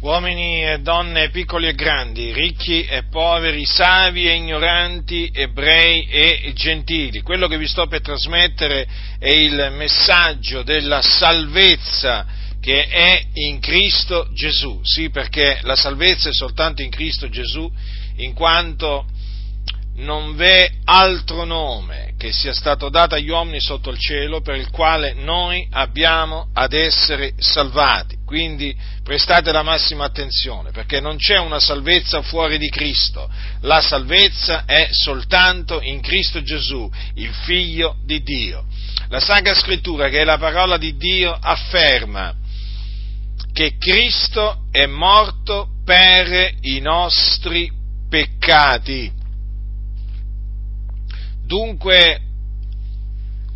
uomini e donne, piccoli e grandi, ricchi e poveri, savi e ignoranti, ebrei e gentili. Quello che vi sto per trasmettere è il messaggio della salvezza che è in Cristo Gesù. Sì, perché la salvezza è soltanto in Cristo Gesù, in quanto non v'è altro nome che sia stato dato agli uomini sotto il cielo per il quale noi abbiamo ad essere salvati. Quindi prestate la massima attenzione perché non c'è una salvezza fuori di Cristo, la salvezza è soltanto in Cristo Gesù, il figlio di Dio. La Sacra Scrittura, che è la parola di Dio, afferma che Cristo è morto per i nostri peccati Dunque,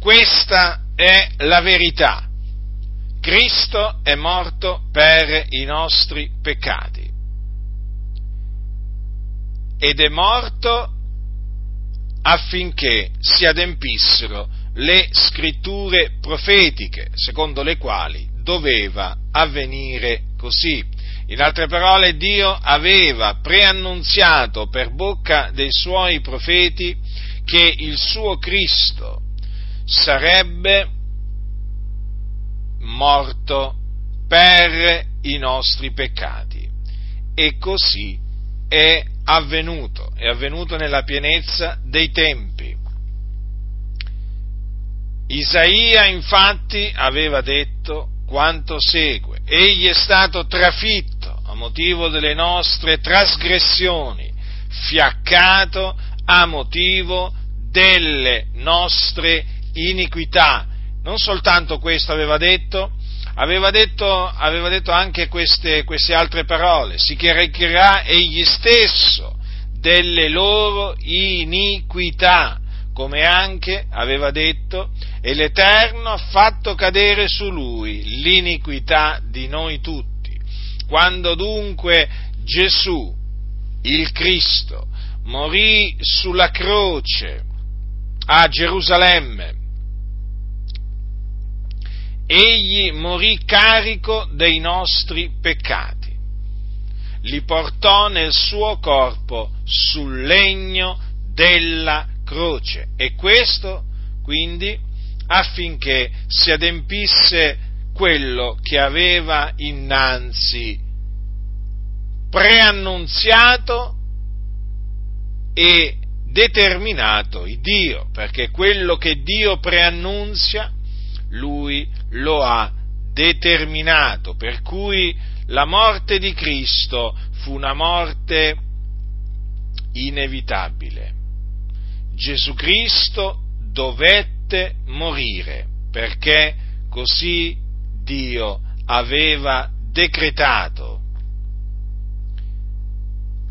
questa è la verità. Cristo è morto per i nostri peccati. Ed è morto affinché si adempissero le scritture profetiche, secondo le quali doveva avvenire così. In altre parole, Dio aveva preannunziato per bocca dei suoi profeti che il suo Cristo sarebbe morto per i nostri peccati. E così è avvenuto, è avvenuto nella pienezza dei tempi. Isaia infatti aveva detto quanto segue, egli è stato trafitto a motivo delle nostre trasgressioni, fiaccato a motivo delle nostre iniquità. Non soltanto questo aveva detto, aveva detto, aveva detto anche queste, queste, altre parole, si caricherà egli stesso delle loro iniquità, come anche aveva detto, e l'Eterno ha fatto cadere su lui l'iniquità di noi tutti. Quando dunque Gesù, il Cristo, morì sulla croce a Gerusalemme. Egli morì carico dei nostri peccati, li portò nel suo corpo sul legno della croce. E questo quindi affinché si adempisse quello che aveva innanzi preannunziato e determinato Dio, perché quello che Dio preannunzia, lui lo ha determinato, per cui la morte di Cristo fu una morte inevitabile. Gesù Cristo dovette morire perché così Dio aveva decretato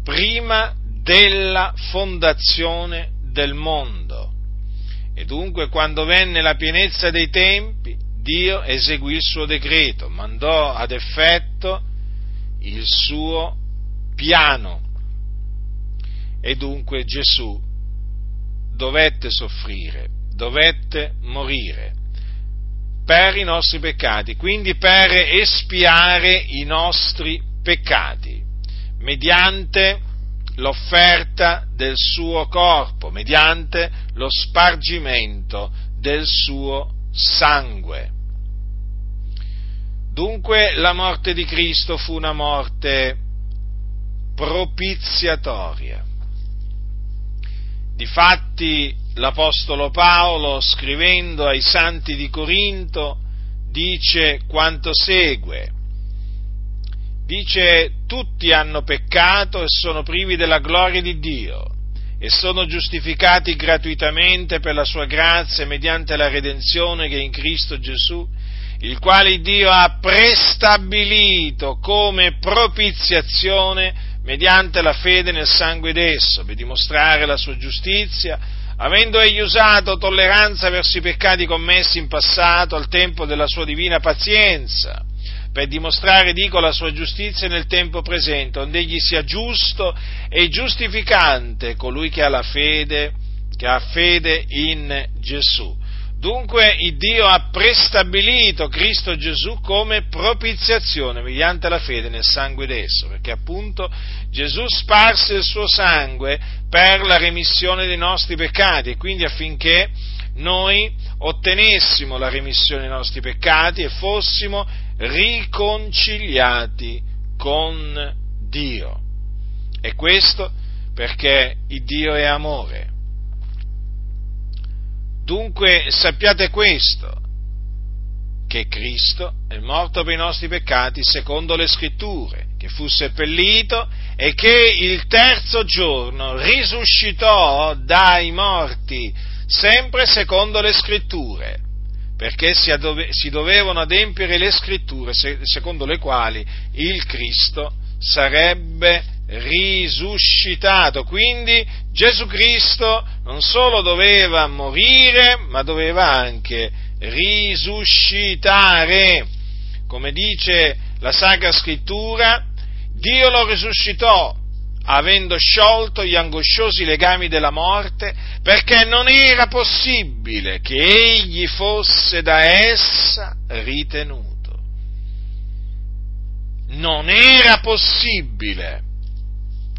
prima della fondazione del mondo. E dunque quando venne la pienezza dei tempi, Dio eseguì il suo decreto, mandò ad effetto il suo piano. E dunque Gesù dovette soffrire, dovette morire per i nostri peccati, quindi per espiare i nostri peccati, mediante l'offerta del suo corpo, mediante lo spargimento del suo sangue. Dunque la morte di Cristo fu una morte propiziatoria. Difatti l'Apostolo Paolo, scrivendo ai santi di Corinto, dice quanto segue dice tutti hanno peccato e sono privi della gloria di Dio e sono giustificati gratuitamente per la sua grazia mediante la redenzione che è in Cristo Gesù, il quale Dio ha prestabilito come propiziazione mediante la fede nel sangue d'esso, per dimostrare la sua giustizia, avendo egli usato tolleranza verso i peccati commessi in passato al tempo della sua divina pazienza per dimostrare, dico, la sua giustizia nel tempo presente, onde egli sia giusto e giustificante colui che ha la fede, che ha fede in Gesù. Dunque il Dio ha prestabilito Cristo Gesù come propiziazione mediante la fede nel sangue d'esso, perché appunto Gesù sparse il suo sangue per la remissione dei nostri peccati e quindi affinché noi ottenessimo la remissione dei nostri peccati e fossimo riconciliati con Dio. E questo perché il Dio è amore. Dunque sappiate questo, che Cristo è morto per i nostri peccati secondo le scritture, che fu seppellito e che il terzo giorno risuscitò dai morti, sempre secondo le scritture, perché si, dovevano adempiere le scritture secondo le quali il Cristo sarebbe risuscitato. Quindi Gesù Cristo non solo doveva morire, ma doveva anche risuscitare. Come dice la Sacra Scrittura, Dio lo risuscitò avendo sciolto gli angosciosi legami della morte, perché non era possibile che egli fosse da essa ritenuto. Non era possibile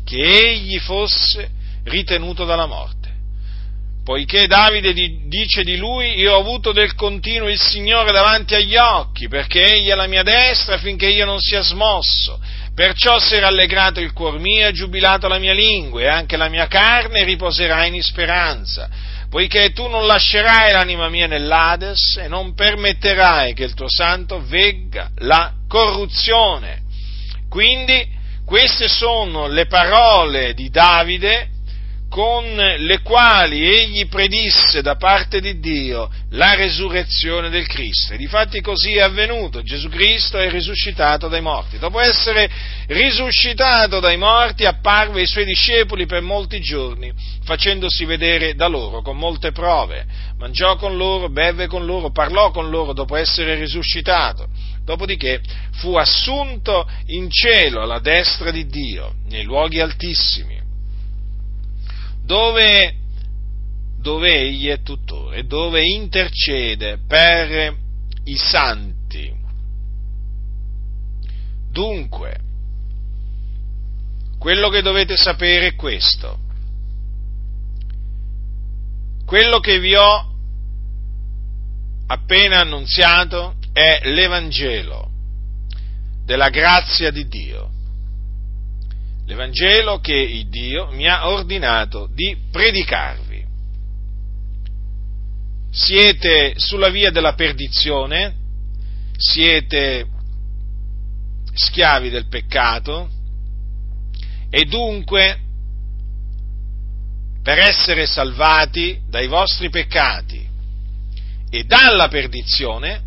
che egli fosse ritenuto dalla morte. Poiché Davide dice di lui, io ho avuto del continuo il Signore davanti agli occhi, perché egli è la mia destra affinché io non sia smosso. Perciò si è rallegrato il cuor mio e giubilato la mia lingua, e anche la mia carne riposerà in speranza, poiché tu non lascerai l'anima mia nell'Ades e non permetterai che il tuo santo vegga la corruzione. Quindi queste sono le parole di Davide con le quali egli predisse da parte di Dio la resurrezione del Cristo. E difatti così è avvenuto, Gesù Cristo è risuscitato dai morti. Dopo essere risuscitato dai morti apparve ai suoi discepoli per molti giorni, facendosi vedere da loro con molte prove. Mangiò con loro, beve con loro, parlò con loro dopo essere risuscitato dopodiché fu assunto in cielo alla destra di Dio, nei luoghi altissimi, dove, dove egli è tutore, dove intercede per i santi. Dunque, quello che dovete sapere è questo. Quello che vi ho appena annunziato è l'Evangelo della grazia di Dio. L'Evangelo che Dio mi ha ordinato di predicarvi. Siete sulla via della perdizione, siete schiavi del peccato e dunque per essere salvati dai vostri peccati e dalla perdizione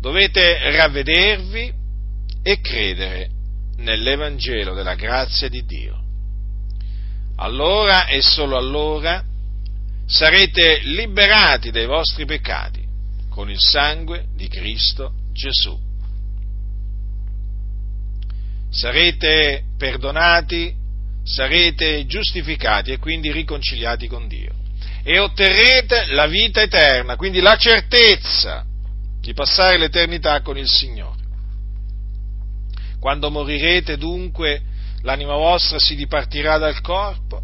dovete ravvedervi e credere nell'Evangelo della grazia di Dio. Allora e solo allora sarete liberati dai vostri peccati con il sangue di Cristo Gesù. Sarete perdonati, sarete giustificati e quindi riconciliati con Dio. E otterrete la vita eterna, quindi la certezza di passare l'eternità con il Signore. Quando morirete dunque l'anima vostra si dipartirà dal corpo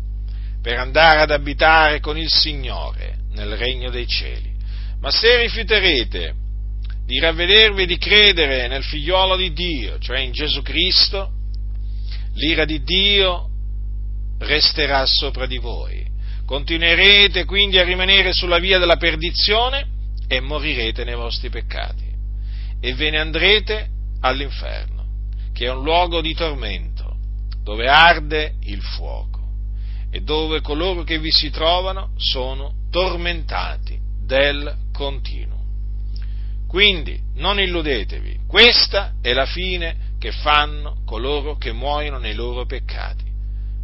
per andare ad abitare con il Signore nel regno dei cieli. Ma se rifiuterete di ravvedervi e di credere nel figliuolo di Dio, cioè in Gesù Cristo, l'ira di Dio resterà sopra di voi. Continuerete quindi a rimanere sulla via della perdizione e morirete nei vostri peccati e ve ne andrete all'inferno, che è un luogo di tormento, dove arde il fuoco e dove coloro che vi si trovano sono tormentati del continuo. Quindi non illudetevi, questa è la fine che fanno coloro che muoiono nei loro peccati.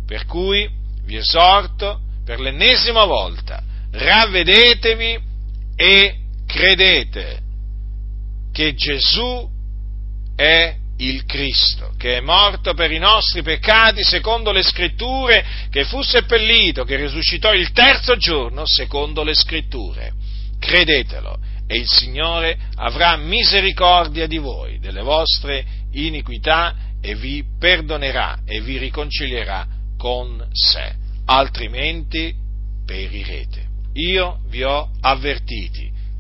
Per cui vi esorto per l'ennesima volta, ravvedetevi e credete che Gesù è il Cristo, che è morto per i nostri peccati secondo le scritture, che fu seppellito, che risuscitò il terzo giorno secondo le scritture. credetelo, e il Signore avrà misericordia di voi, delle vostre iniquità, e vi perdonerà e vi riconcilierà con sé, altrimenti perirete. Io vi ho avvertiti,